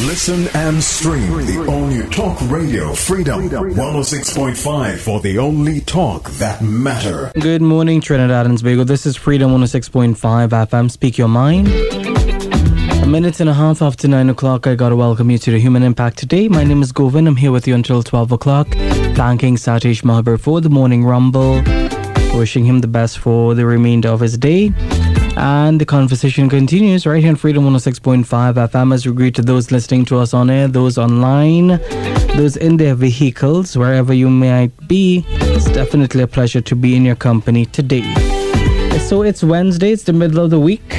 Listen and stream the only Talk Radio Freedom 106.5 for the only talk that matter. Good morning, Trinidad and Tobago. This is Freedom 106.5 FM. Speak your mind. A minute and a half after 9 o'clock, I gotta welcome you to the Human Impact today. My name is Govin. I'm here with you until 12 o'clock. Thanking Satish Mahabir for the morning rumble. Wishing him the best for the remainder of his day. And the conversation continues right here on Freedom 106.5 FM as we greet to those listening to us on air, those online, those in their vehicles, wherever you might be. It's definitely a pleasure to be in your company today. So it's Wednesday, it's the middle of the week.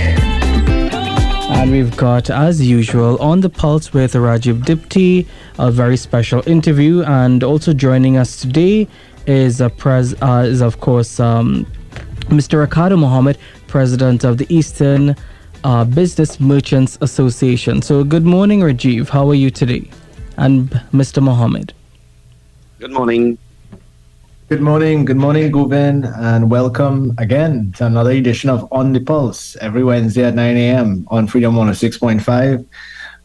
And we've got, as usual, on the pulse with Rajiv Dipti, a very special interview. And also joining us today is, a pres- uh, is of course, um, Mr. Ricardo Mohammed, president of the Eastern uh, Business Merchants Association. So, good morning, Rajiv. How are you today? And Mr. Mohammed. Good morning. Good morning, good morning, Govin, and welcome again to another edition of On the Pulse every Wednesday at 9 a.m. on Freedom 106.5.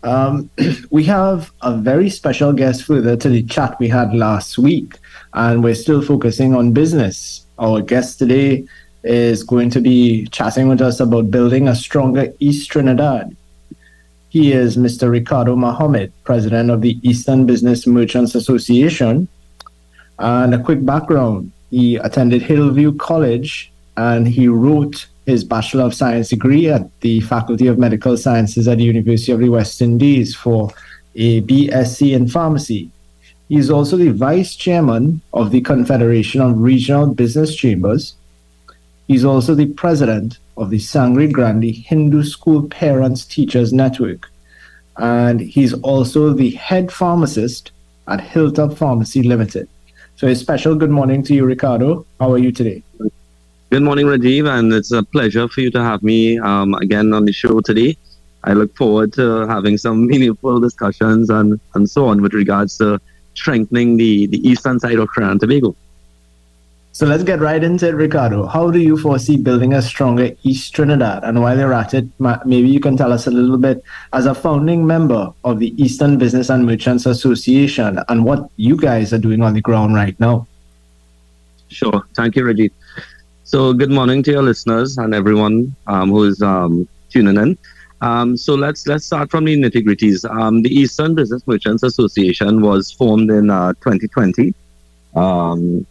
Um, we have a very special guest further to the chat we had last week, and we're still focusing on business. Our guest today is going to be chatting with us about building a stronger East Trinidad. He is Mr. Ricardo Mohammed, president of the Eastern Business Merchants Association. And a quick background he attended Hillview College and he wrote his Bachelor of Science degree at the Faculty of Medical Sciences at the University of the West Indies for a BSc in pharmacy. He is also the vice chairman of the Confederation of Regional Business Chambers He's also the president of the Sangre Grande Hindu School Parents Teachers Network. And he's also the head pharmacist at Hilltop Pharmacy Limited. So a special good morning to you, Ricardo. How are you today? Good morning, Rajiv, and it's a pleasure for you to have me um, again on the show today. I look forward to having some meaningful discussions and, and so on with regards to strengthening the, the eastern side of Trinidad and Tobago. So let's get right into it, Ricardo. How do you foresee building a stronger East Trinidad? And while you're at it, maybe you can tell us a little bit as a founding member of the Eastern Business and Merchants Association and what you guys are doing on the ground right now. Sure. Thank you, Reggie. So, good morning to your listeners and everyone um, who is um, tuning in. Um, so let's let's start from the nitty gritties. Um, the Eastern Business Merchants Association was formed in uh, 2020. Um,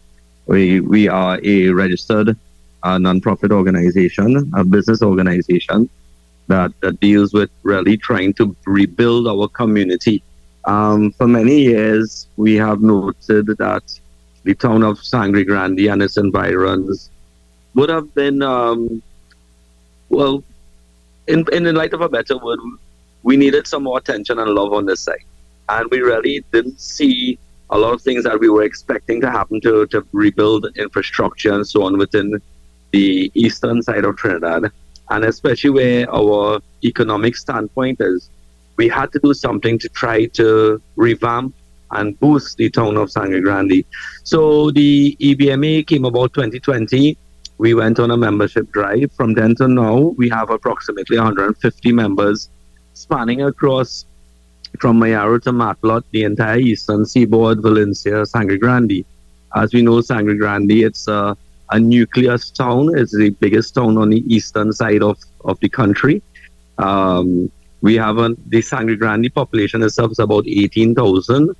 we, we are a registered uh, non-profit organization, a business organization that, that deals with really trying to rebuild our community. Um, for many years, we have noted that the town of Sangre Grande and its environs would have been, um, well, in, in the light of a better word, we needed some more attention and love on this side. And we really didn't see a lot of things that we were expecting to happen to, to rebuild infrastructure and so on within the eastern side of Trinidad, and especially where our economic standpoint is, we had to do something to try to revamp and boost the town of Sangre Grande. So the EBMA came about 2020. We went on a membership drive. From then to now, we have approximately 150 members spanning across from Mayaro to Matelot, the entire eastern seaboard, Valencia, Sangre Grande. As we know, Sangre Grande, it's a, a nucleus town. It's the biggest town on the eastern side of, of the country. Um, we have a, the Sangre Grande population itself is about 18,000,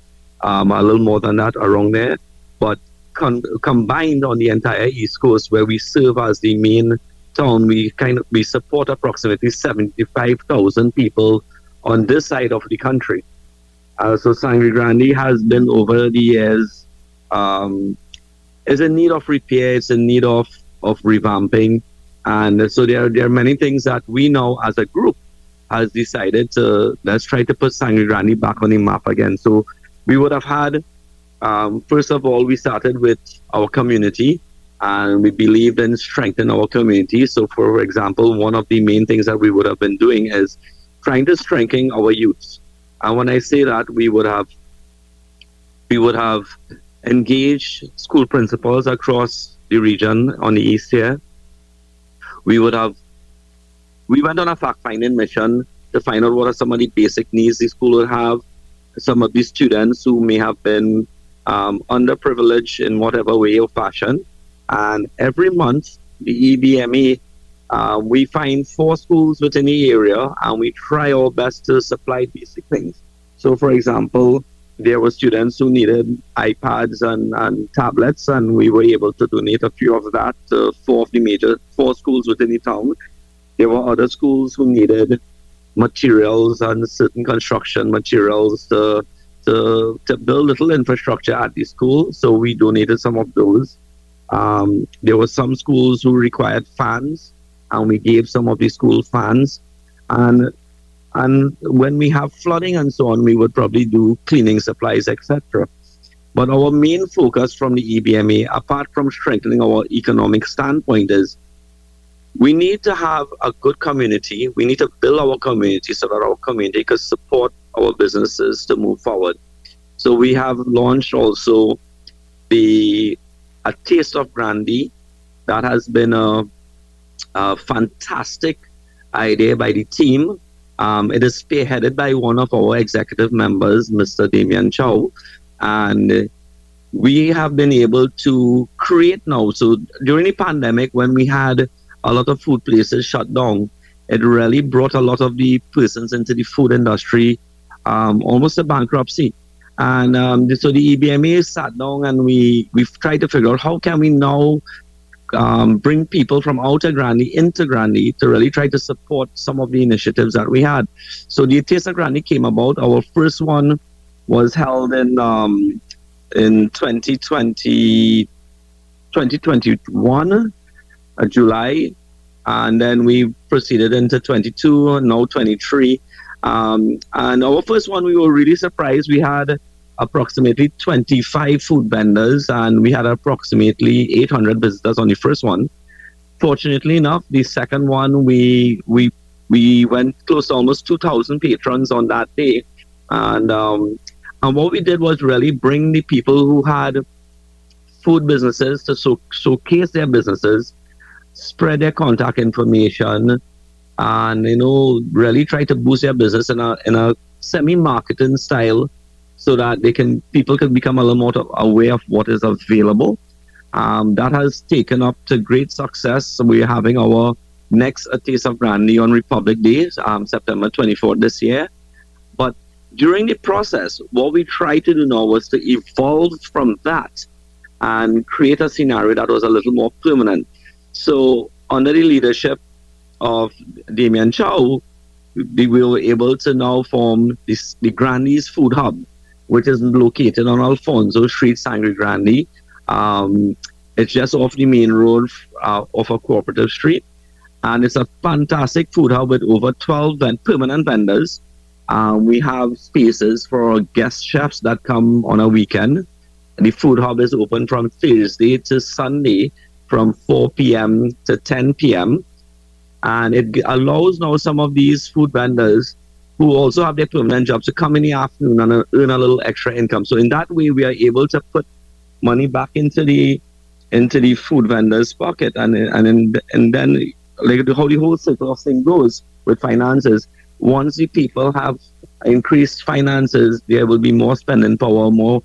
um, a little more than that around there. But con- combined on the entire East Coast, where we serve as the main town, we kind of we support approximately 75,000 people on this side of the country. Uh, so Sangre Grande has been over the years um, is in need of repair. It's in need of of revamping, and so there there are many things that we now as a group has decided to let's try to put Sangre Grande back on the map again. So we would have had um, first of all we started with our community and we believed in strengthening our community. So for example, one of the main things that we would have been doing is trying to strengthen our youths. And when I say that, we would have we would have engaged school principals across the region on the east here. We would have we went on a fact finding mission to find out what are some of the basic needs the school would have. Some of the students who may have been um, underprivileged in whatever way or fashion. And every month, the EBMA, uh, we find four schools within the area and we try our best to supply basic things. So, for example, there were students who needed iPads and, and tablets, and we were able to donate a few of that to four of the major four schools within the town. There were other schools who needed materials and certain construction materials to to, to build little infrastructure at the school. So we donated some of those. Um, there were some schools who required fans, and we gave some of the school fans. And and when we have flooding and so on, we would probably do cleaning supplies, etc. But our main focus from the EBMA, apart from strengthening our economic standpoint, is we need to have a good community. We need to build our community so that our community can support our businesses to move forward. So we have launched also the a taste of Grandy That has been a, a fantastic idea by the team um, it is spearheaded by one of our executive members, Mr. Damian Chow, and we have been able to create now. So during the pandemic, when we had a lot of food places shut down, it really brought a lot of the persons into the food industry um, almost a bankruptcy. And um, so the EBMA sat down and we we've tried to figure out how can we now um, bring people from outer Grandy into Grandy to really try to support some of the initiatives that we had. So the Taste of Grandy came about. Our first one was held in um, in 2020, 2021, uh, July, and then we proceeded into 22, now 23. Um, and our first one, we were really surprised. We had approximately 25 food vendors and we had approximately 800 visitors on the first one. Fortunately enough, the second one we we we went close to almost 2,000 patrons on that day, and um, and what we did was really bring the people who had food businesses to so, showcase their businesses, spread their contact information, and you know really try to boost their business in a in a semi-marketing style so that they can people can become a little more aware of what is available. Um, that has taken up to great success. We're having our next A Taste of Grandy on Republic Day, um, September 24th this year. But during the process, what we tried to do now was to evolve from that and create a scenario that was a little more permanent. So under the leadership of Damien Chow, we were able to now form this, the Grandy's Food Hub, which is located on Alfonso Street, Sangre Grande. Um, it's just off the main road uh, off of Cooperative Street. And it's a fantastic food hub with over 12 permanent vendors. Uh, we have spaces for guest chefs that come on a weekend. The food hub is open from Thursday to Sunday from 4 p.m. to 10 p.m. And it allows now some of these food vendors who also have their permanent jobs to come in the afternoon and earn a little extra income. So in that way, we are able to put money back into the into the food vendors' pocket, and and in, and then like the whole circle of thing goes with finances. Once the people have increased finances, there will be more spending power, more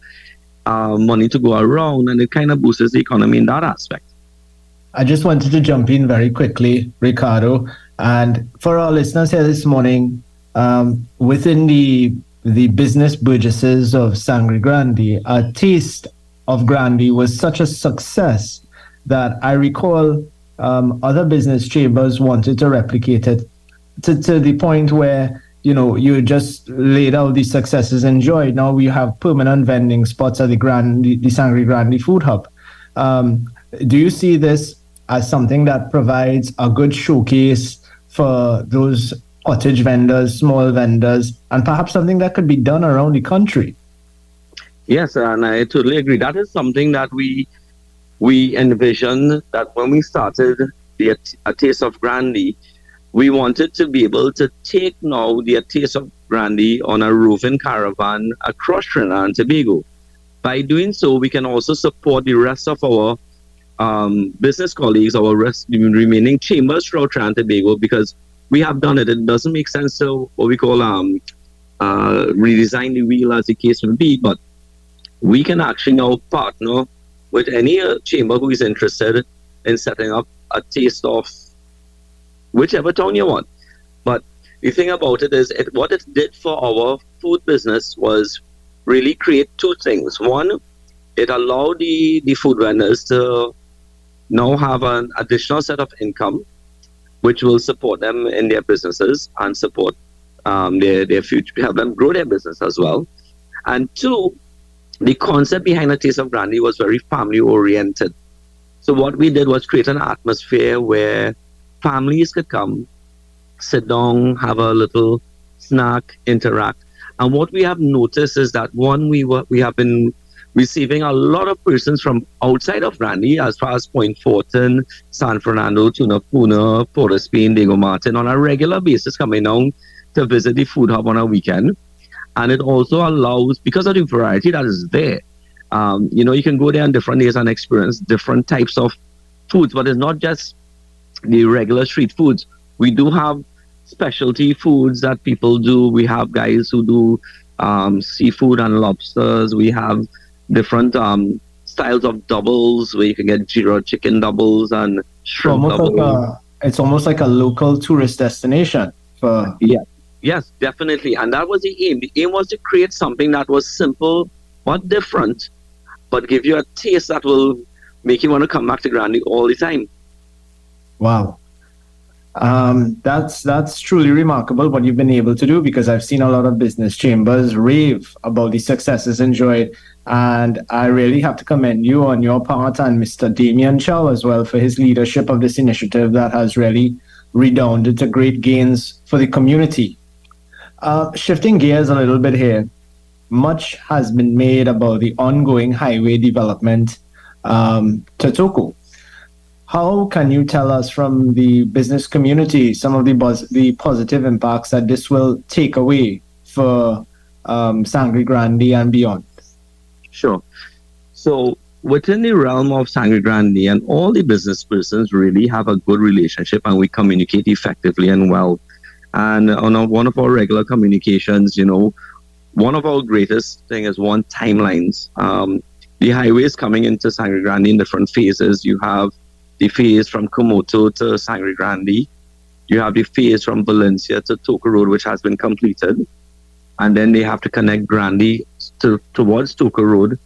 uh, money to go around, and it kind of boosts the economy in that aspect. I just wanted to jump in very quickly, Ricardo, and for our listeners here this morning, um, within the the business burgesses of Sangre Grande, a taste of Grandy was such a success that I recall um, other business chambers wanted to replicate it to, to the point where you know you just laid out the successes enjoyed. Now we have permanent vending spots at the Grand the Sangre Grande Food Hub. Um, do you see this as something that provides a good showcase for those cottage vendors, small vendors, and perhaps something that could be done around the country. Yes, and I totally agree. That is something that we we envisioned that when we started the A Taste of Grandy, we wanted to be able to take now the A Taste of Grandy on a roving caravan across Trinidad and Tobago. By doing so, we can also support the rest of our um, business colleagues, our rest, remaining chambers throughout Trinidad and Tobago, because we have done it. It doesn't make sense to what we call um, uh, redesign the wheel, as the case may be, but we can actually now partner with any uh, chamber who is interested in setting up a taste of whichever town you want. But the thing about it is, it, what it did for our food business was really create two things. One, it allowed the, the food vendors to now have an additional set of income, which will support them in their businesses and support um, their, their future, help them grow their business as well. And two, the concept behind the Taste of Grandy was very family oriented. So what we did was create an atmosphere where families could come, sit down, have a little snack, interact. And what we have noticed is that one, we were, we have been receiving a lot of persons from outside of Grandy, as far as Point Fortin, San Fernando, Tunapuna, Port of Spain, Diego Martin, on a regular basis coming down to visit the food hub on a weekend. And it also allows, because of the variety that is there, um, you know, you can go there on different days and experience different types of foods, but it's not just the regular street foods. We do have specialty foods that people do. We have guys who do um, seafood and lobsters. We have different um, styles of doubles where you can get jeera chicken doubles and shrimp almost doubles. Like a, it's almost like a local tourist destination for yeah. Yes, definitely. And that was the aim. The aim was to create something that was simple but different, but give you a taste that will make you want to come back to Grandy all the time. Wow. Um, that's that's truly remarkable what you've been able to do because I've seen a lot of business chambers rave about the successes enjoyed, and I really have to commend you on your part and Mr. Damien Chow as well for his leadership of this initiative that has really redounded to great gains for the community. Uh, shifting gears a little bit here, much has been made about the ongoing highway development um, to Toco. How can you tell us from the business community some of the buzz, the positive impacts that this will take away for um, Sangre Grande and beyond? Sure. So within the realm of Sangre Grande and all the business persons really have a good relationship and we communicate effectively and well. And on one of our regular communications, you know, one of our greatest thing is one timelines. Um, the highways coming into Sangre Grande in different phases. You have the phase from Cumuto to Sangre Grande. You have the phase from Valencia to Toco Road, which has been completed. And then they have to connect Grande to, towards Toco Road.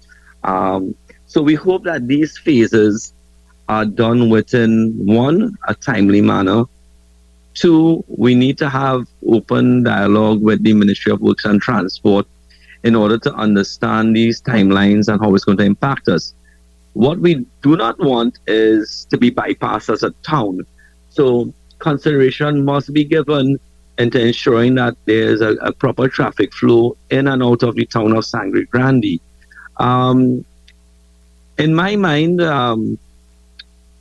Um, so we hope that these phases are done within one, a timely manner. Two, we need to have open dialogue with the Ministry of Works and Transport in order to understand these timelines and how it's going to impact us. What we do not want is to be bypassed as a town. So consideration must be given into ensuring that there's a, a proper traffic flow in and out of the town of Sangre Grande. Um, in my mind, um,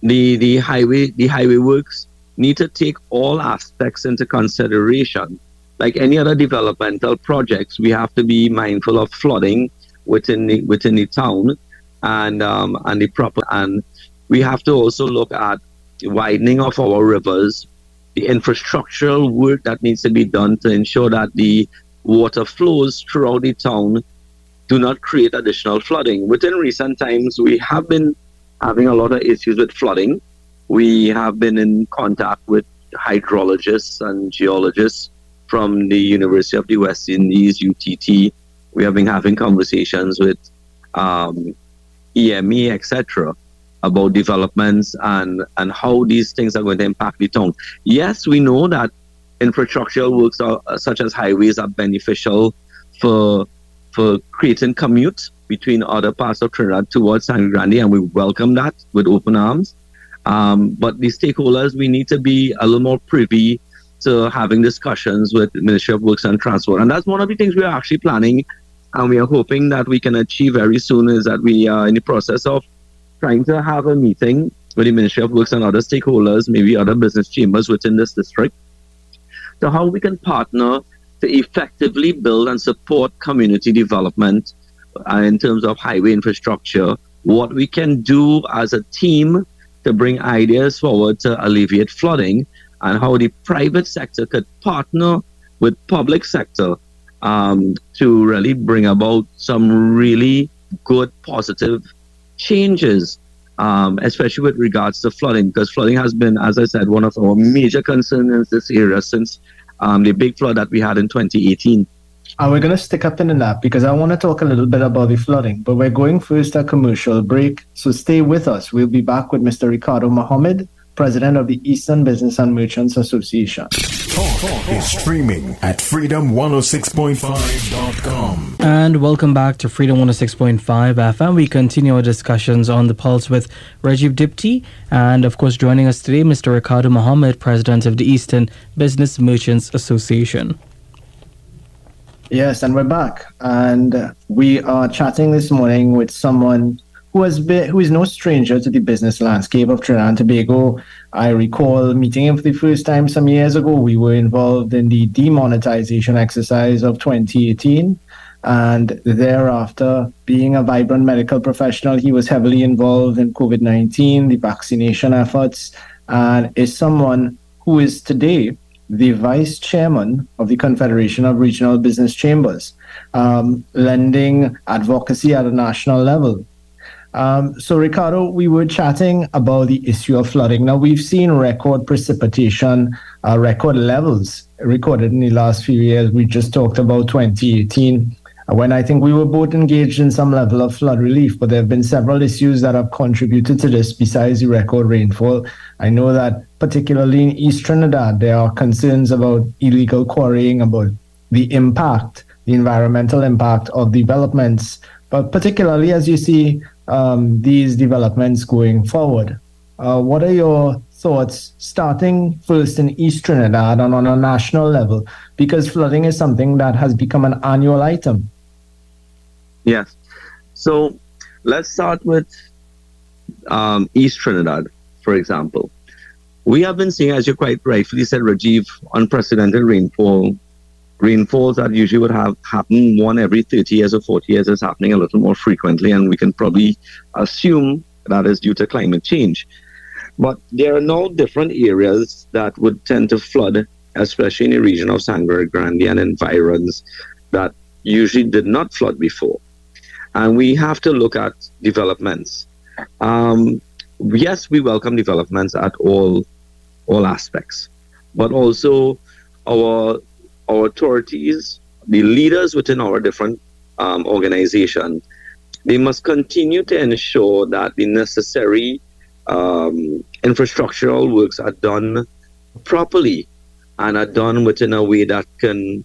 the the highway the highway works need to take all aspects into consideration. Like any other developmental projects, we have to be mindful of flooding within the within the town and um, and the proper and we have to also look at widening of our rivers, the infrastructural work that needs to be done to ensure that the water flows throughout the town do not create additional flooding. Within recent times, we have been having a lot of issues with flooding. We have been in contact with hydrologists and geologists from the University of the West Indies, UTT. We have been having conversations with um, EMA, etc., about developments and, and how these things are going to impact the town. Yes, we know that infrastructural works are, such as highways are beneficial for for creating commute between other parts of Trinidad towards San Grande, and we welcome that with open arms. Um, but the stakeholders, we need to be a little more privy to having discussions with Ministry of Works and Transport. And that's one of the things we are actually planning and we are hoping that we can achieve very soon is that we are in the process of trying to have a meeting with the Ministry of Works and other stakeholders, maybe other business chambers within this district, to how we can partner to effectively build and support community development uh, in terms of highway infrastructure, what we can do as a team to bring ideas forward to alleviate flooding, and how the private sector could partner with public sector um, to really bring about some really good positive changes, um, especially with regards to flooding, because flooding has been, as I said, one of our major concerns in this area since um, the big flood that we had in 2018. And we're going to stick up in that because I want to talk a little bit about the flooding, but we're going first a commercial break. So stay with us. We'll be back with Mr. Ricardo Mohammed, President of the Eastern Business and Merchants Association. Talk, talk is streaming at freedom106.5.com. And welcome back to Freedom 106.5 FM. We continue our discussions on the pulse with Rajiv Dipti. And of course, joining us today, Mr. Ricardo Mohammed, President of the Eastern Business Merchants Association. Yes, and we're back. And we are chatting this morning with someone who has been who is no stranger to the business landscape of Trinidad and Tobago. I recall meeting him for the first time some years ago. We were involved in the demonetization exercise of 2018. And thereafter, being a vibrant medical professional, he was heavily involved in COVID 19, the vaccination efforts, and is someone who is today the vice chairman of the Confederation of Regional Business Chambers, um, lending advocacy at a national level. Um, so, Ricardo, we were chatting about the issue of flooding. Now, we've seen record precipitation, uh, record levels recorded in the last few years. We just talked about 2018, uh, when I think we were both engaged in some level of flood relief, but there have been several issues that have contributed to this besides the record rainfall. I know that, particularly in East Trinidad, there are concerns about illegal quarrying, about the impact, the environmental impact of developments, but particularly as you see um, these developments going forward. Uh, what are your thoughts, starting first in East Trinidad and on a national level, because flooding is something that has become an annual item? Yes. So let's start with um, East Trinidad, for example. We have been seeing, as you quite rightfully said, Rajiv, unprecedented rainfall rainfalls that usually would have happen one every 30 years or 40 years is happening a little more frequently, and we can probably assume that is due to climate change. But there are now different areas that would tend to flood, especially in the region of Sangre Grande and environs that usually did not flood before. And we have to look at developments. Um, yes, we welcome developments at all all aspects, but also our our authorities, the leaders within our different um, organizations, they must continue to ensure that the necessary um, infrastructural works are done properly and are done within a way that can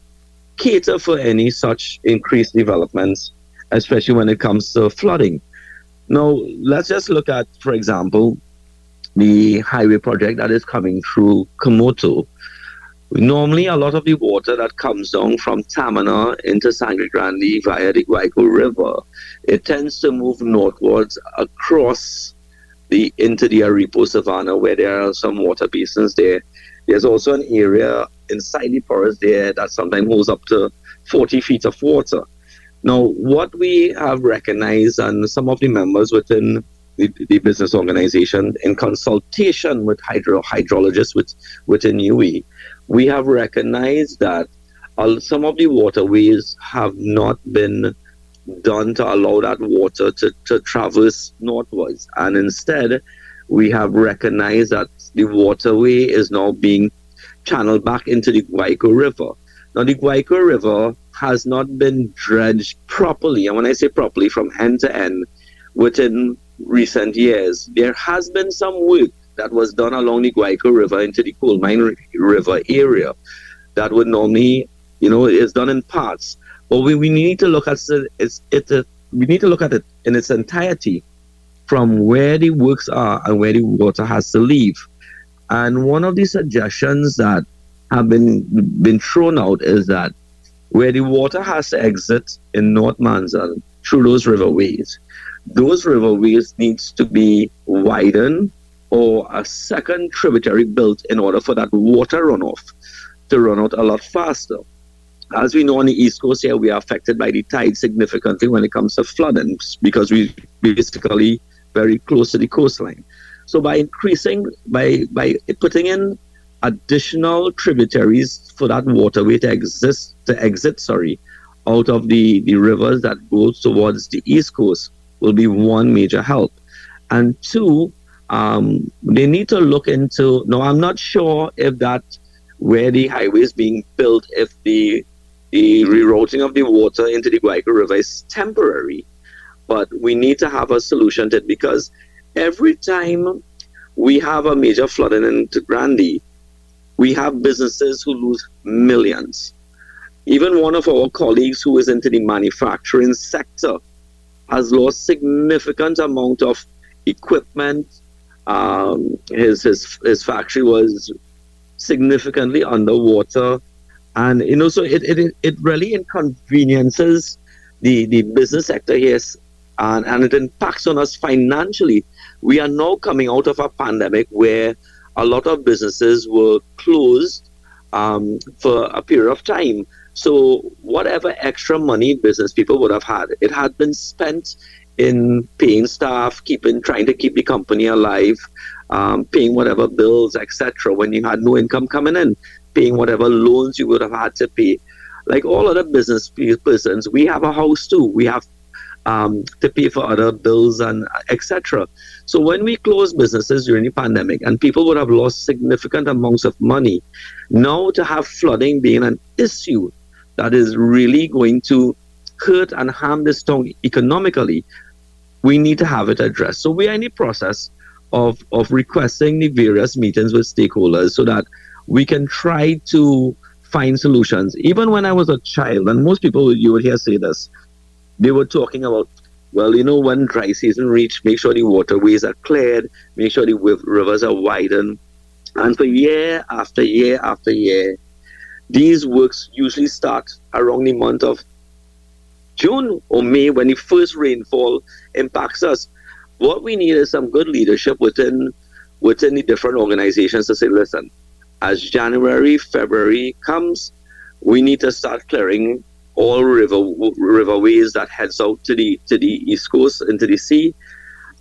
cater for any such increased developments, especially when it comes to flooding. Now, let's just look at, for example, the highway project that is coming through Cumuto Normally, a lot of the water that comes down from Tamana into Sangre Grande via the Guaico River, it tends to move northwards across the into the Aripo where there are some water basins there. There's also an area inside the forest there that sometimes holds up to 40 feet of water. Now, what we have recognized, and some of the members within the, the business organization, in consultation with hydro, hydrologists with, within UWI, we have recognized that uh, some of the waterways have not been done to allow that water to, to traverse northwards. And instead, we have recognized that the waterway is now being channeled back into the Guaico River. Now, the Guaico River has not been dredged properly, and when I say properly, from end to end within recent years. There has been some work that was done along the Guaico River into the Coal Mine River area that would normally, you know, is done in parts. But we, we need to look at it, it, we need to look at it in its entirety from where the works are and where the water has to leave. And one of the suggestions that have been been thrown out is that where the water has to exit in North Manzanilla through those riverways, those riverways needs to be widened or a second tributary built in order for that water runoff to run out a lot faster. As we know on the East Coast here, we are affected by the tide significantly when it comes to flooding because we basically very close to the coastline. So by increasing, by by putting in additional tributaries for that waterway to exist to exit, sorry, out of the, the rivers that goes towards the east coast will be one major help. And two, um, they need to look into. No, I'm not sure if that where the highway is being built, if the the rerouting of the water into the Guaico River is temporary, but we need to have a solution to it because every time we have a major flooding into Grandy, we have businesses who lose millions. Even one of our colleagues who is into the manufacturing sector has lost significant amount of equipment. Um, his, his his factory was significantly underwater, and you know, so it it, it really inconveniences the the business sector here, and and it impacts on us financially. We are now coming out of a pandemic where a lot of businesses were closed um, for a period of time. So whatever extra money business people would have had, it had been spent in paying staff, keeping trying to keep the company alive, um, paying whatever bills, etc. When you had no income coming in, paying whatever loans you would have had to pay. Like all other business persons, we have a house too. We have um, to pay for other bills and etc. So when we closed businesses during the pandemic and people would have lost significant amounts of money, now to have flooding being an issue that is really going to hurt and harm this town economically, we need to have it addressed. So we are in the process of, of requesting the various meetings with stakeholders so that we can try to find solutions. Even when I was a child, and most people you would hear say this, they were talking about, well, you know, when dry season reach, make sure the waterways are cleared, make sure the rivers are widened. And for year after year after year, these works usually start around the month of June or May when the first rainfall impacts us. What we need is some good leadership within within the different organizations to say, listen, as January, February comes, we need to start clearing all river riverways that heads out to the to the east coast into the sea,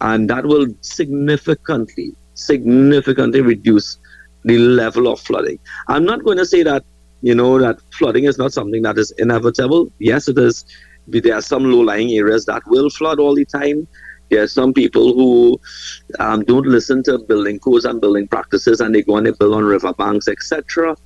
and that will significantly significantly reduce the level of flooding. I'm not going to say that you know that flooding is not something that is inevitable. Yes, it is. There are some low-lying areas that will flood all the time. There are some people who um, don't listen to building codes and building practices, and they go and they build on riverbanks, etc.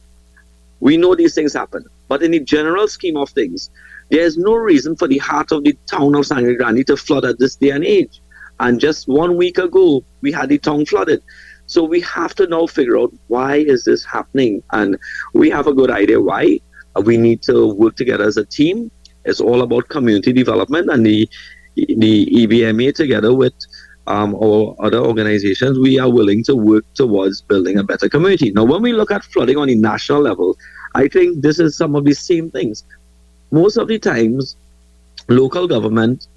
We know these things happen. But in the general scheme of things, there is no reason for the heart of the town of Sangre Grande to flood at this day and age. And just one week ago, we had the town flooded. So we have to now figure out why is this happening, and we have a good idea why. We need to work together as a team. It's all about community development, and the the EBMA together with um, or other organizations, we are willing to work towards building a better community. Now, when we look at flooding on a national level, I think this is some of the same things. Most of the times, local government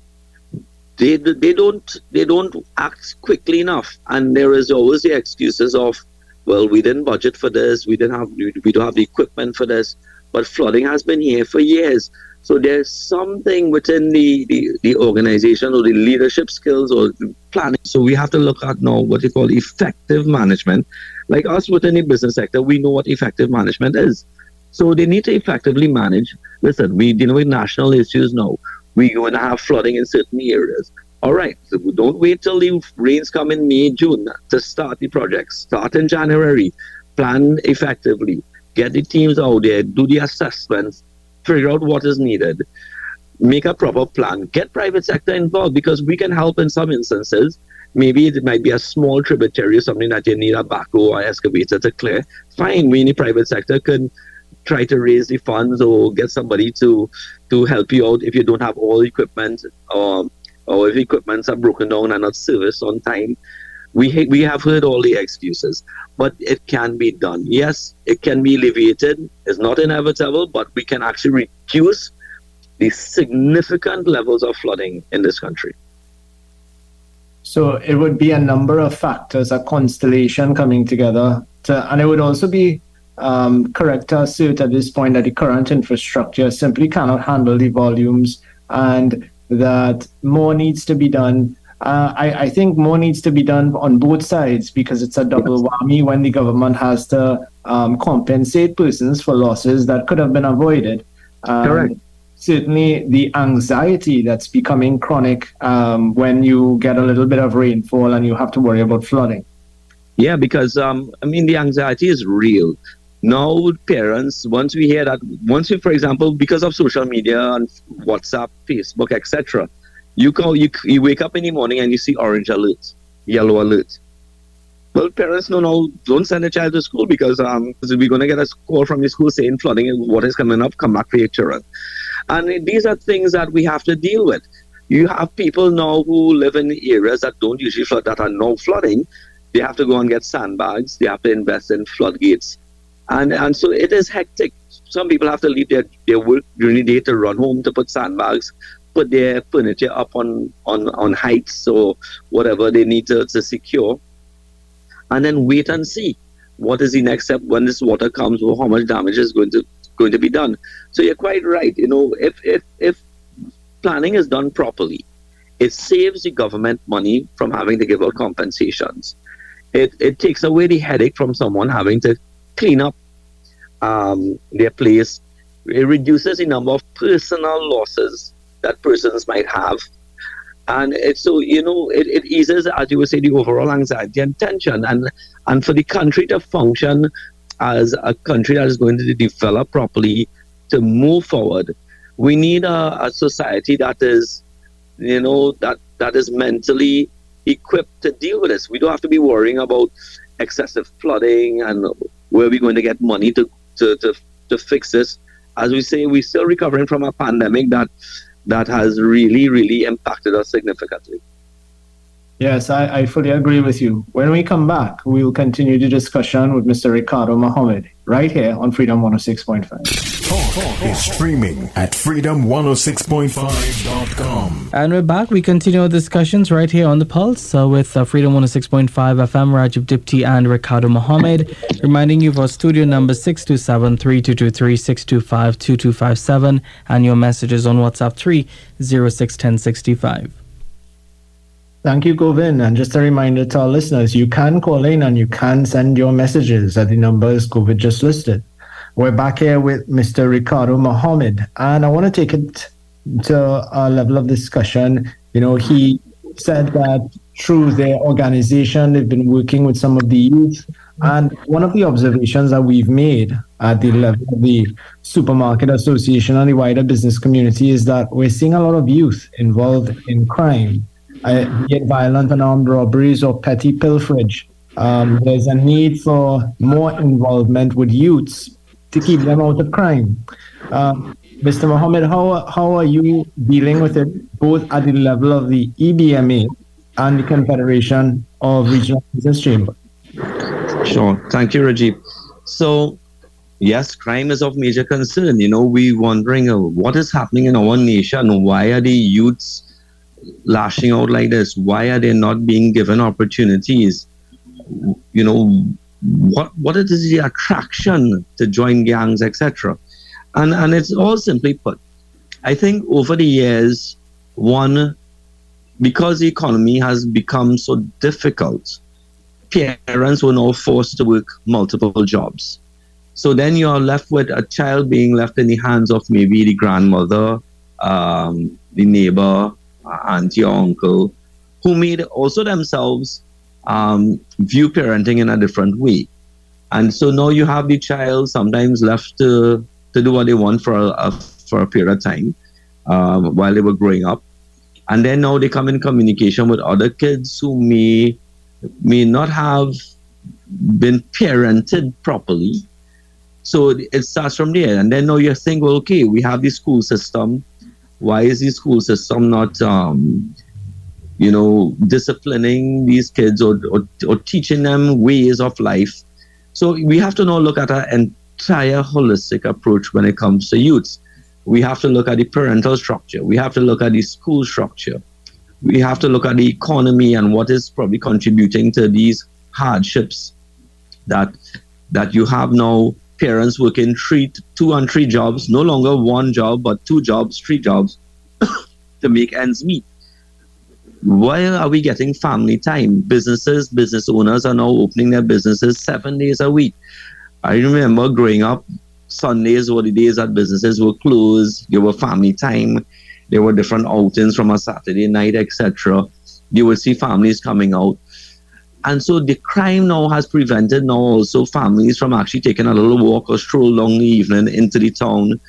they they don't they don't act quickly enough, and there is always the excuses of, well, we didn't budget for this, we didn't have we don't have the equipment for this, but flooding has been here for years. So there's something within the, the, the organization or the leadership skills or planning. So we have to look at now what they call effective management. Like us within the business sector, we know what effective management is. So they need to effectively manage. Listen, we deal with national issues now. We're going to have flooding in certain areas. All right, so don't wait till the rains come in May, June to start the project. Start in January. Plan effectively. Get the teams out there, do the assessments, figure out what is needed, make a proper plan, get private sector involved because we can help in some instances. Maybe it might be a small tributary or something that you need a backhoe or excavator to clear. Fine, we in the private sector can try to raise the funds or get somebody to to help you out if you don't have all equipment or um, or if equipments are broken down and not serviced on time. We we have heard all the excuses, but it can be done. Yes, it can be alleviated. It's not inevitable, but we can actually reduce the significant levels of flooding in this country. So it would be a number of factors, a constellation coming together, to, and it would also be um, correct to assert at this point that the current infrastructure simply cannot handle the volumes and that more needs to be done Uh, I, I, think more needs to be done on both sides because it's a double whammy when the government has to um, compensate persons for losses that could have been avoided. Um, Correct. Certainly, the anxiety that's becoming chronic um, when you get a little bit of rainfall and you have to worry about flooding. Yeah, because um, I mean, the anxiety is real. Now, parents, once we hear that, once we, for example, because of social media and WhatsApp, Facebook, etc., you go, you, you wake up in the morning and you see orange alerts, yellow alerts. Well, parents no, no, don't send a child to school because um, we're going to get a call from the school saying flooding and what is coming up, come back for your children. And these are things that we have to deal with. You have people now who live in areas that don't usually flood, that are now flooding. They have to go and get sandbags. They have to invest in floodgates. And, and so it is hectic. Some people have to leave their, their work during the day to run home to put sandbags put their furniture up on, on, on heights or whatever they need to, to secure, and then wait and see what is the next step when this water comes or how much damage is going to going to be done. So you're quite right. You know, if if if planning is done properly, it saves the government money from having to give out compensations. It it takes away the headache from someone having to clean up um, their place. It reduces the number of personal losses that persons might have. And so, you know, it, it eases, as you would say, the overall anxiety and tension. And, and for the country to function as a country that is going to develop properly, to move forward, we need a, a society that is, you know, that, that is mentally equipped to deal with this. We don't have to be worrying about excessive flooding and where we're going to get money to, to, to, to fix this. As we say, we're still recovering from a pandemic that that has really, really impacted us significantly. Yes, I, I fully agree with you. When we come back, we will continue the discussion with Mr. Ricardo Mohammed right here on Freedom 106.5. Talk, talk is streaming at freedom106.5.com. And we're back. We continue our discussions right here on the Pulse uh, with uh, Freedom 106.5 FM, Rajiv Dipti and Ricardo Mohammed. Reminding you of our studio number 627 3223 625 2257 and your messages on WhatsApp 3 061065. Thank you, Govin. And just a reminder to our listeners, you can call in and you can send your messages at the numbers Govin just listed. We're back here with Mr. Ricardo Mohammed, and I want to take it to a level of discussion. You know, he said that through their organization, they've been working with some of the youth. And one of the observations that we've made at the level of the supermarket association and the wider business community is that we're seeing a lot of youth involved in crime get violent and armed robberies or petty pilferage. Um, there's a need for more involvement with youths to keep them out of crime. Uh, Mr. Mohammed, how, how are you dealing with it both at the level of the EBMA and the Confederation of Regional Business Chamber? Sure. Thank you, Rajiv. So, yes, crime is of major concern. You know, we're wondering uh, what is happening in our nation. Why are the youths lashing out like this? Why are they not being given opportunities? You know, what what is the attraction to join gangs, etc. And and it's all simply put. I think over the years, one, because the economy has become so difficult, parents were now forced to work multiple jobs. So then you're left with a child being left in the hands of maybe the grandmother, um, the neighbor, auntie or uncle, who made also themselves um, view parenting in a different way. And so now you have the child sometimes left to, to do what they want for a, a for a period of time um, while they were growing up. And then now they come in communication with other kids who may may not have been parented properly. So it starts from there. And then now you think, well, okay, we have the school system why is the school system not, um, you know, disciplining these kids or, or, or teaching them ways of life? So we have to now look at an entire holistic approach when it comes to youths. We have to look at the parental structure. We have to look at the school structure. We have to look at the economy and what is probably contributing to these hardships that that you have now parents working three, two and three jobs, no longer one job, but two jobs, three jobs to make ends meet. why are we getting family time? Businesses, business owners are now opening their businesses seven days a week. I remember growing up, Sundays were the days that businesses were closed. There were family time. There were different outings from a Saturday night, etc. You would see families coming out. And so the crime now has prevented now also families from actually taking a little walk or stroll along the evening into the town.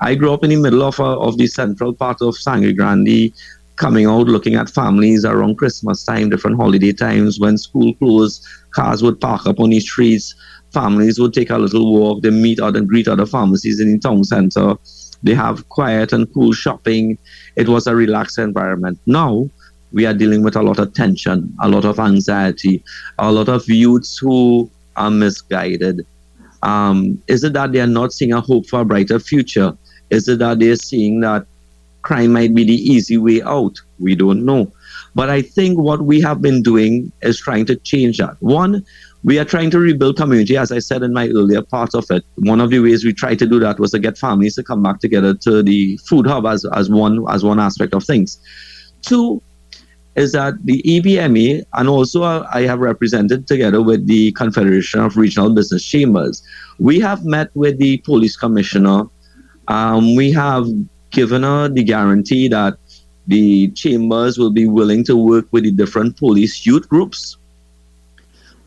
I grew up in the middle of, a, of the central part of Sangre Grande, coming out looking at families around Christmas time, different holiday times when school closed, cars would park up on the streets, families would take a little walk, they meet other greet other pharmacies in the town center. They have quiet and cool shopping. It was a relaxed environment. Now we are dealing with a lot of tension, a lot of anxiety, a lot of youths who are misguided. Um, is it that they are not seeing a hope for a brighter future? Is it that they're seeing that crime might be the easy way out? We don't know. But I think what we have been doing is trying to change that. One, we are trying to rebuild community, as I said in my earlier part of it. One of the ways we tried to do that was to get families to come back together to the food hub as, as one as one aspect of things. Two, is that the EBMA, and also I have represented together with the Confederation of Regional Business Chambers, we have met with the police commissioner. Um, we have given her the guarantee that the chambers will be willing to work with the different police youth groups.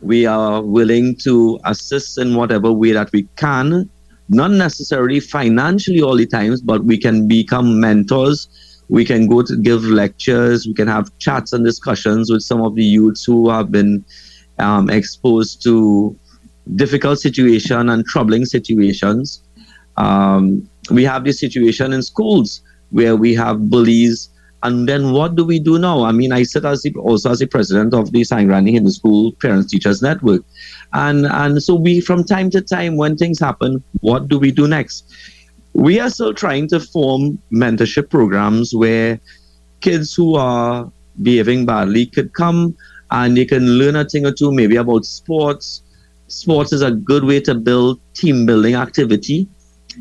We are willing to assist in whatever way that we can, not necessarily financially all the times, but we can become mentors we can go to give lectures, we can have chats and discussions with some of the youths who have been um, exposed to difficult situation and troubling situations. Um, we have this situation in schools where we have bullies. And then what do we do now? I mean, I sit as the, also as the president of the Sangre Grande Hindu School Parents Teachers Network. And, and so we, from time to time, when things happen, what do we do next? We are still trying to form mentorship programs where kids who are behaving badly could come and they can learn a thing or two maybe about sports. Sports is a good way to build team building activity.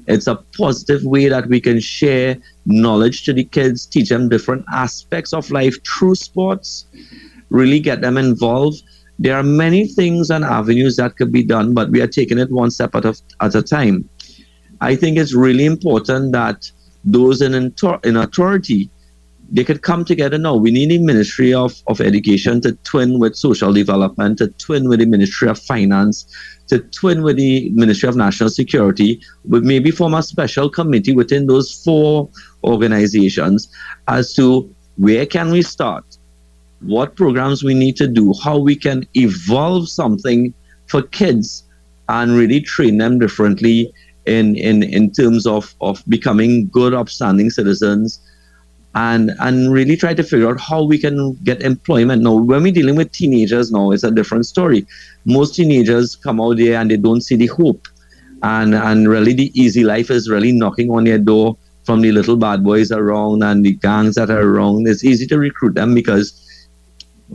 It's a positive way that we can share knowledge to the kids, teach them different aspects of life through sports, really get them involved. There are many things and avenues that could be done, but we are taking it one step at a, at a time. I think it's really important that those in, in authority they could come together now. We need a Ministry of, of Education to twin with social development, to twin with the Ministry of Finance, to twin with the Ministry of National Security, but maybe form a special committee within those four organizations as to where can we start, what programs we need to do, how we can evolve something for kids and really train them differently in in in terms of of becoming good upstanding citizens and and really try to figure out how we can get employment. Now when we're dealing with teenagers now it's a different story. Most teenagers come out there and they don't see the hope. And and really the easy life is really knocking on their door from the little bad boys around and the gangs that are around. It's easy to recruit them because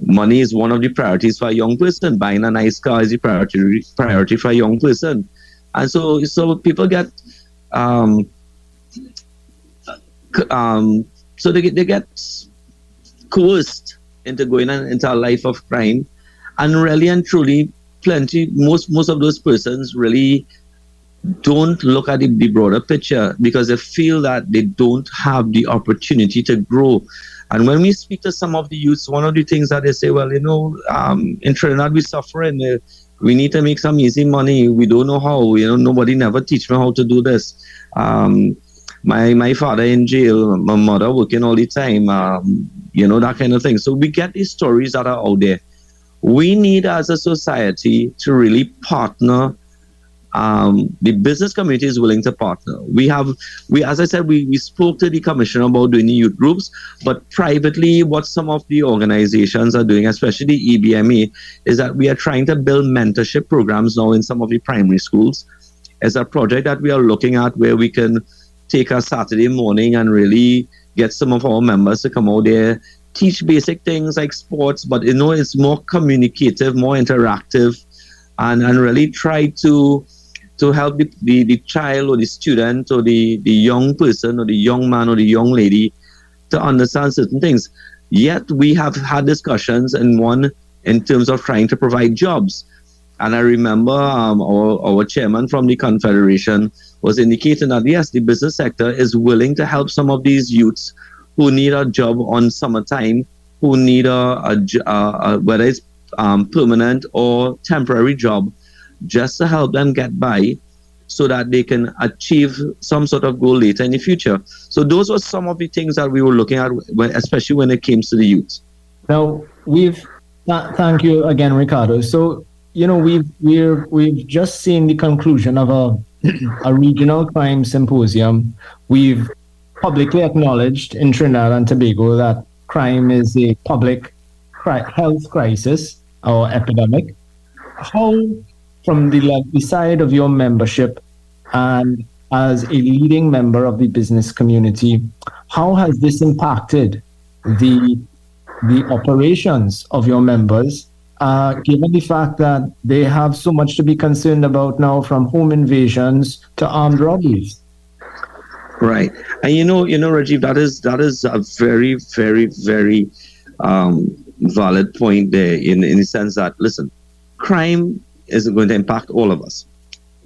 money is one of the priorities for a young person. Buying a nice car is the priority priority for a young person and so so people get um, um, so they get, they get coerced into going into a life of crime, and really and truly, plenty most most of those persons really don't look at the, the broader picture because they feel that they don't have the opportunity to grow. And when we speak to some of the youths, one of the things that they say, well, you know, um, in Trinidad we suffering. Uh, we need to make some easy money. We don't know how. You know, nobody never teach me how to do this. Um, my my father in jail, my mother working all the time. Um, you know that kind of thing. So we get these stories that are out there. We need as a society to really partner um, the business community is willing to partner. We have, we as I said, we, we spoke to the commissioner about doing the youth groups, but privately, what some of the organizations are doing, especially the EBMA, is that we are trying to build mentorship programs now in some of the primary schools. As a project that we are looking at where we can take a Saturday morning and really get some of our members to come out there, teach basic things like sports, but you know, it's more communicative, more interactive, and, and really try to to help the, the, the child or the student or the, the young person or the young man or the young lady to understand certain things. Yet we have had discussions and one in terms of trying to provide jobs. And I remember um, our, our chairman from the Confederation was indicating that yes, the business sector is willing to help some of these youths who need a job on summertime, who need a, a, a, a whether it's um, permanent or temporary job, just to help them get by so that they can achieve some sort of goal later in the future. So those were some of the things that we were looking at, especially when it came to the youth. Now we've th- thank you again, Ricardo. So you know we've we're we've just seen the conclusion of a a regional crime symposium. We've publicly acknowledged in Trinidad and Tobago that crime is a public cri- health crisis or epidemic. How from the, the side of your membership and as a leading member of the business community, how has this impacted the the operations of your members, uh, given the fact that they have so much to be concerned about now, from home invasions to armed robberies? Right, and you know, you know, Rajiv, that is that is a very, very, very um, valid point there. In in the sense that, listen, crime is going to impact all of us.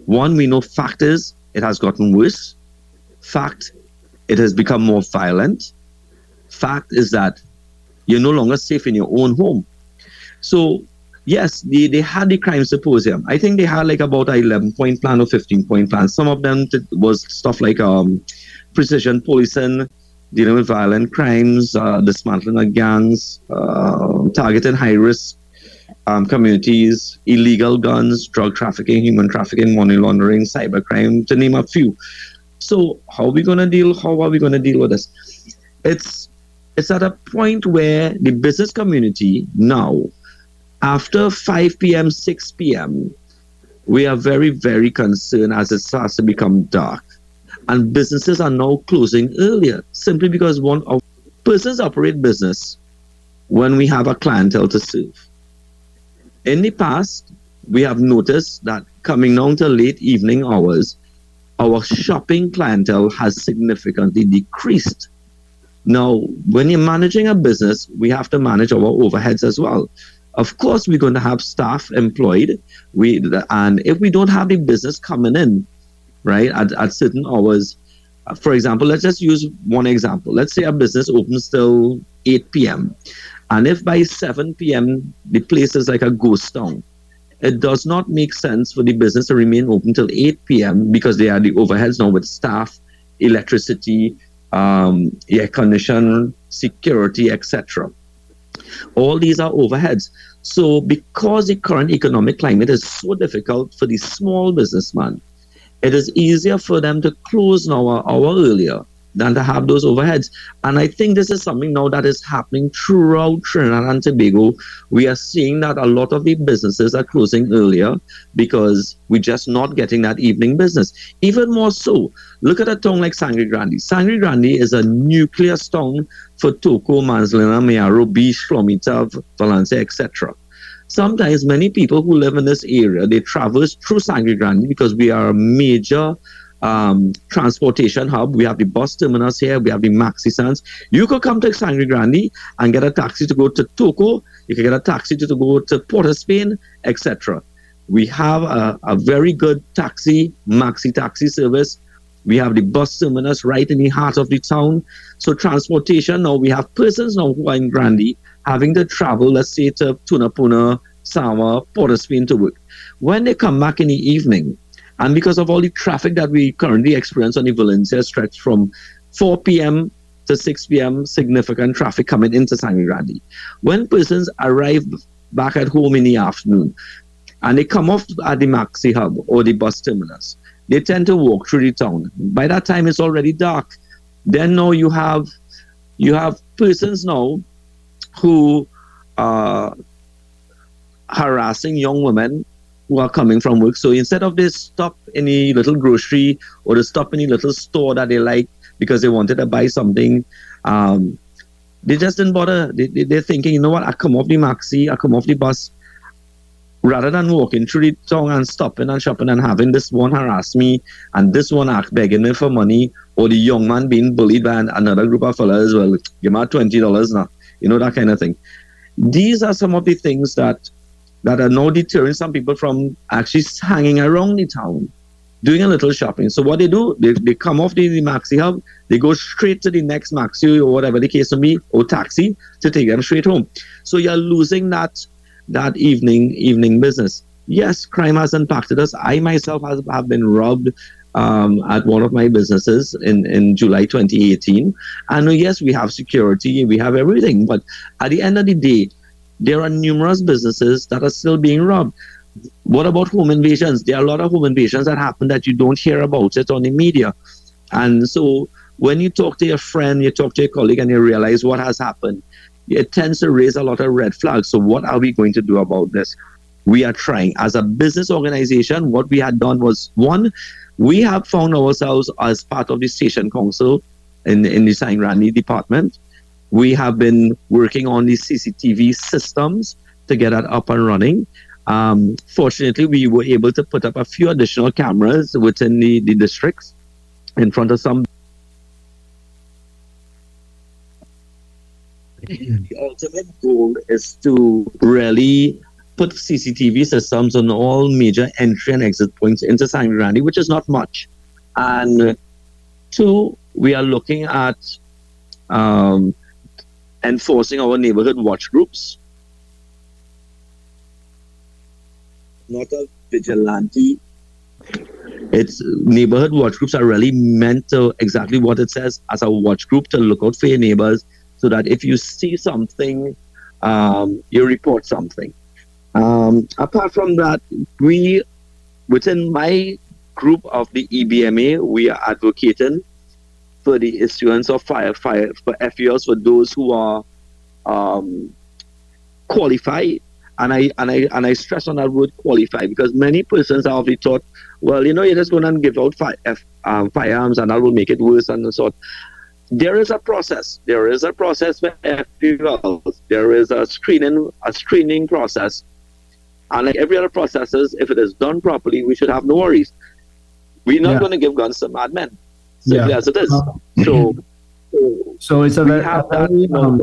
One, we know fact is it has gotten worse. Fact, it has become more violent. Fact is that you're no longer safe in your own home. So, yes, they, they had the crime symposium. I think they had like about an 11 point plan or 15 point plan. Some of them was stuff like um, precision policing, dealing with violent crimes, uh, dismantling of gangs, uh, targeting high risk um, communities, illegal guns, drug trafficking, human trafficking, money laundering, cybercrime, to name a few. So how are we going to deal? How are we to deal with this? It's it's at a point where the business community now, after 5 p.m., 6 p.m., we are very, very concerned as it starts to become dark. And businesses are now closing earlier simply because one of persons operate business when we have a clientele to serve. In the past, we have noticed that coming down to late evening hours, our shopping clientele has significantly decreased. Now, when you're managing a business, we have to manage our overheads as well. Of course, we're going to have staff employed. We and if we don't have the business coming in, right, at, at certain hours, for example, let's just use one example. Let's say a business opens till 8 p.m. And if by 7 p.m. the place is like a ghost town, it does not make sense for the business to remain open till 8 p.m. because they are the overheads now with staff, electricity, um, air condition, security, etc. All these are overheads. So, because the current economic climate is so difficult for the small businessman, it is easier for them to close now an hour earlier than to have those overheads. And I think this is something now that is happening throughout Trinidad and Tobago. We are seeing that a lot of the businesses are closing earlier because we're just not getting that evening business. Even more so, look at a town like Sangre Grande. Sangre Grande is a nucleus town for Toco, Manzanilla, Mayaro Beach, Flomita, Valencia, etc. Sometimes many people who live in this area, they traverse through Sangre Grande because we are a major um, transportation hub. We have the bus terminus here. We have the maxi stands. You could come to Sangre Grande and get a taxi to go to Toco. You can get a taxi to, go to Port of Spain, etc. We have a, a very good taxi, maxi taxi service. We have the bus terminus right in the heart of the town. So transportation now we have persons now who are in Grande having to travel, let's say to Tunapuna, Sama, Port of Spain to work. When they come back in the evening, and because of all the traffic that we currently experience on the Valencia stretch from 4 p.m. to 6 p.m., significant traffic coming into Sangre Grande. When persons arrive back at home in the afternoon and they come off at the Maxi Hub or the bus terminus, they tend to walk through the town. By that time, it's already dark. Then now you have you have persons now who are harassing young women who are coming from work. So instead of they stop any little grocery or they stop any little store that they like because they wanted to buy something, um, they just didn't bother. They, they, they're thinking, you know what, I come off the maxi, I come off the bus. Rather than walking through the town and stopping and shopping and having this one harass me and this one act begging me for money, or the young man being bullied by another group of fellas, well, give me $20 now. you know, that kind of thing. These are some of the things that that are now deterring some people from actually hanging around the town, doing a little shopping. So what they do, they, they come off the, the Maxi Hub, they go straight to the next Maxi or whatever the case may be, or taxi to take them straight home. So you're losing that that evening evening business. Yes, crime has impacted us. I myself has, have been robbed um, at one of my businesses in, in July 2018. And yes, we have security, we have everything. But at the end of the day, there are numerous businesses that are still being robbed. What about home invasions? There are a lot of home invasions that happen that you don't hear about it on the media. And so when you talk to your friend, you talk to your colleague, and you realize what has happened, it tends to raise a lot of red flags. So, what are we going to do about this? We are trying. As a business organization, what we had done was one, we have found ourselves as part of the station council in, in the. Grande department. We have been working on these CCTV systems to get that up and running. Um, fortunately, we were able to put up a few additional cameras within the, the districts in front of some. the ultimate goal is to really put CCTV systems on all major entry and exit points into Sangre which is not much. And two, we are looking at um, enforcing our neighborhood watch groups. Not a vigilante. It's neighborhood watch groups are really meant to exactly what it says as a watch group to look out for your neighbors so that if you see something, um, you report something. Um, apart from that, we, within my group of the EBMA, we are advocating for the issuance of fire, fire for FEOs for those who are um, qualified. And I and I and I stress on that word qualified because many persons have the thought, well, you know, you're just going to give out fire, um, firearms and that will make it worse and so on. There is a process. There is a process for FEOs. There is a screening a screening process. And like every other processes, if it is done properly, we should have no worries. We're not yeah. going to give guns to madmen simply yeah. as it is. Uh, so, so it's a very, a very, um,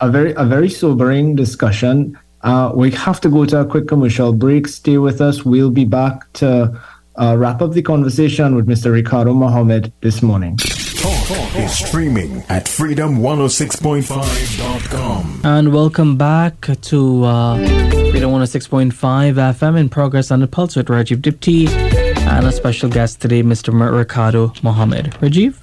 a very, a very sobering discussion. Uh, we have to go to a quick commercial break. Stay with us. We'll be back to uh, wrap up the conversation with Mr. Ricardo Mohammed this morning. Talk is streaming at freedom106.5.com. And welcome back to uh, Freedom 106.5 FM in progress on the Pulse with Rajiv Dipti and a special guest today, Mr. Ricardo Mohammed. Rajiv?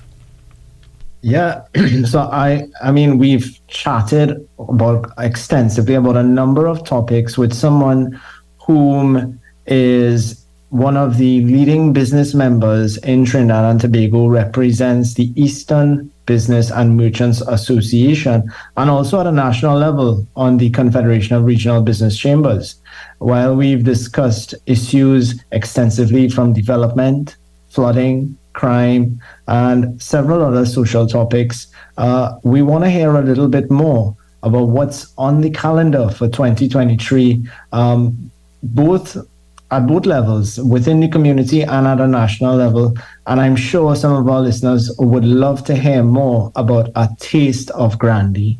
Yeah, so I I mean we've chatted about extensively about a number of topics with someone whom is one of the leading business members in Trinidad and Tobago represents the Eastern Business and Merchants Association and also at a national level on the Confederation of Regional Business Chambers. While we've discussed issues extensively from development, flooding, crime, and several other social topics, uh, we want to hear a little bit more about what's on the calendar for 2023, um, both at both levels within the community and at a national level. And I'm sure some of our listeners would love to hear more about a taste of Grandy.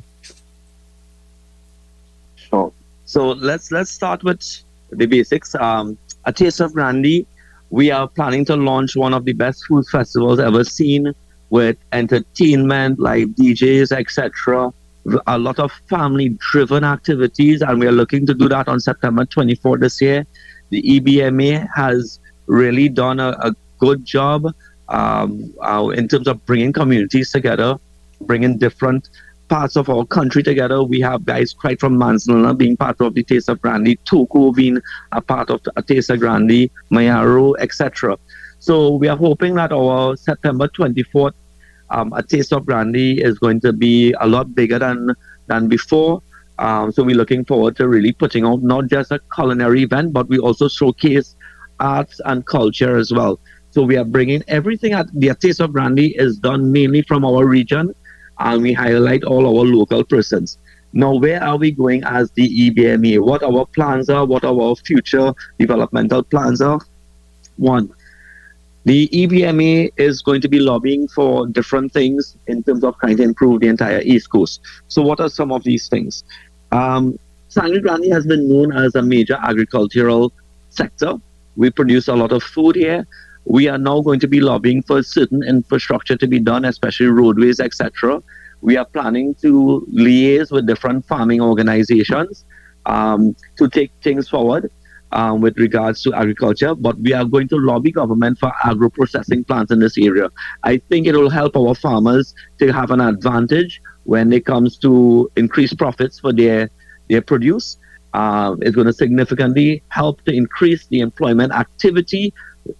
Sure. So let's let's start with the basics. Um, a taste of Grandy. We are planning to launch one of the best food festivals ever seen, with entertainment like DJs, etc. A lot of family-driven activities, and we are looking to do that on September 24 this year the EBMA has really done a, a good job um, uh, in terms of bringing communities together, bringing different parts of our country together. We have guys right from Manzanilla being part of the Taste of Grandy, Toco being a part of the Taste of Grandy, Mayaro, etc. So we are hoping that our September 24th um, a Taste of Grandy is going to be a lot bigger than than before. Um, so we're looking forward to really putting out not just a culinary event, but we also showcase arts and culture as well. So we are bringing everything at the Taste of Grandy is done mainly from our region, and we highlight all our local persons. Now, where are we going as the EBMA? What our plans are? What our future developmental plans are? One, The EBMA is going to be lobbying for different things in terms of trying to improve the entire East Coast. So, what are some of these things? Um, Sangre Grande has been known as a major agricultural sector. We produce a lot of food here. We are now going to be lobbying for certain infrastructure to be done, especially roadways, etc. We are planning to liaise with different farming organizations um, to take things forward um, with regards to agriculture, but we are going to lobby government for agro processing plants in this area. I think it will help our farmers to have an advantage when it comes to increased profits for their their produce. Uh, it's going to significantly help to increase the employment activity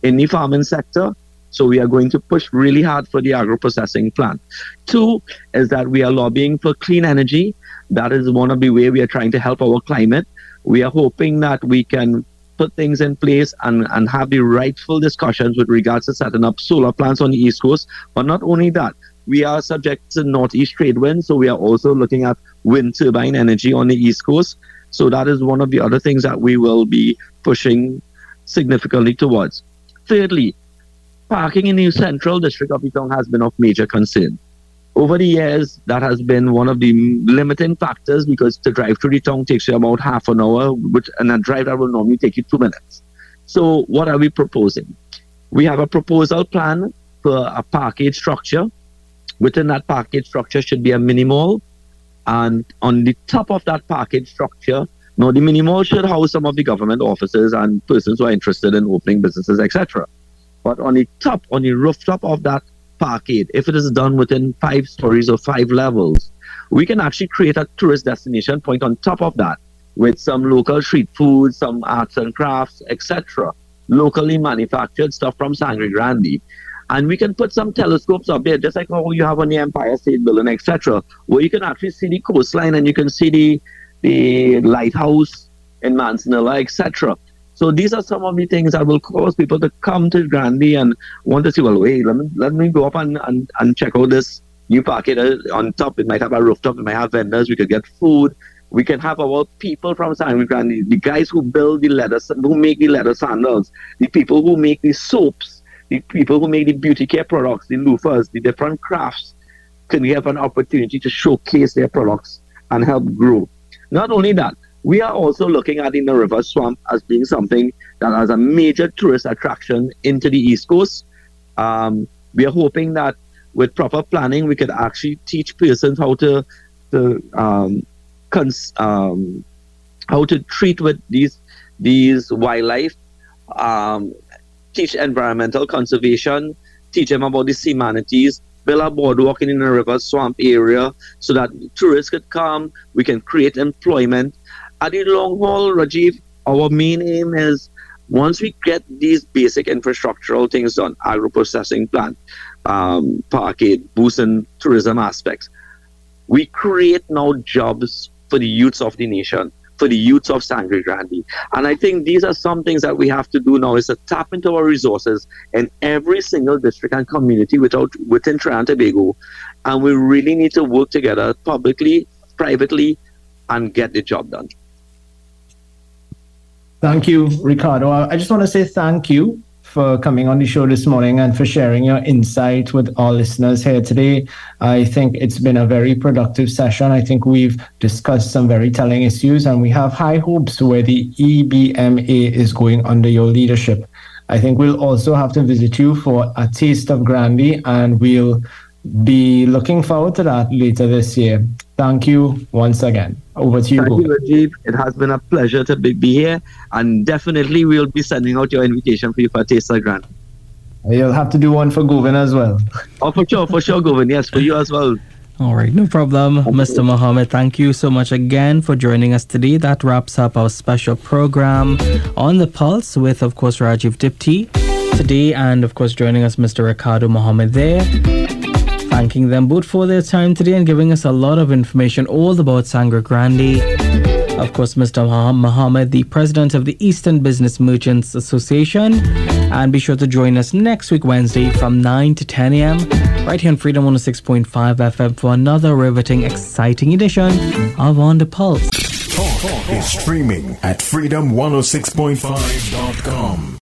in the farming sector. So we are going to push really hard for the agro processing plant. Two is that we are lobbying for clean energy. That is one of the way we are trying to help our climate we are hoping that we can put things in place and, and have the rightful discussions with regards to setting up solar plants on the East Coast. But not only that, we are subject to northeast trade winds, so we are also looking at wind turbine energy on the East Coast. So that is one of the other things that we will be pushing significantly towards. Thirdly, parking in the central district of Etong has been of major concern over the years, that has been one of the limiting factors because to drive through the town takes you about half an hour, which, and a drive that will normally take you two minutes. So, what are we proposing? We have a proposal plan for a parkade structure. Within that parkade structure should be a mini mall, and on the top of that parkade structure, now the mini mall should house some of the government offices and persons who are interested in opening businesses, etc. But on the top, on the rooftop of that parkade, if it is done within five stories or five levels, we can actually create a tourist destination point on top of that with some local street food, some arts and crafts, etc. Locally manufactured stuff from Sangre Grande. And we can put some telescopes up there, just like how you have on the Empire State Building, etc., where you can actually see the coastline and you can see the the lighthouse in Manzanilla, etc. So these are some of the things that will cause people to come to Grande and want to see, well, wait, let me, let me go up and, and, and check out this new parkade uh, on top. It might have a rooftop, it might have vendors, we could get food. We can have our people from San Grande, the guys who build the leather, who make the leather sandals, the people who make the soaps, the people who make the beauty care products, the loofahs, the different crafts, can have an opportunity to showcase their products and help grow. Not only that, we are also looking at the Nariva Swamp as being something that has a major tourist attraction into the East Coast. Um, we are hoping that with proper planning, we could actually teach persons how to, to um, cons- um, how to treat with these these wildlife, um, teach environmental conservation, teach them about the sea manatees, build a boardwalk in the Nariva Swamp area so that tourists could come. We can create employment the long haul, Rajiv, our main aim is once we get these basic infrastructural things done, agro processing plant, um, parkade, boosting tourism aspects, we create now jobs for the youths of the nation, for the youths of Sangre Grande. And I think these are some things that we have to do now is to tap into our resources in every single district and community without, within Trinidad and Tobago. And we really need to work together publicly, privately, and get the job done. Thank you, Ricardo. I just want to say thank you for coming on the show this morning and for sharing your insight with our listeners here today. I think it's been a very productive session. I think we've discussed some very telling issues and we have high hopes where the EBMA is going under your leadership. I think we'll also have to visit you for a taste of Grandy and we'll be looking forward to that later this year. Thank you once again. Over to you. Thank you, Rajiv. It has been a pleasure to be, be here, and definitely we'll be sending out your invitation for you for a Taste of Grandy. You'll have to do one for Govin as well. Oh, for sure, for sure, Govin. Yes, for you as well. All right, no problem. Mr. Mohammed, thank you so much again for joining us today. That wraps up our special program on the Pulse with, of course, Rajiv Dipti today, and of course, joining us, Mr. Ricardo Mohammed there thanking them both for their time today and giving us a lot of information all about Sangre Grande. Of course, Mr. Mohammed, the president of the Eastern Business Merchants Association. And be sure to join us next week, Wednesday, from 9 to 10 a.m., right here on Freedom 106.5 FM for another riveting, exciting edition of On the Pulse. Talk is streaming at freedom106.5.com.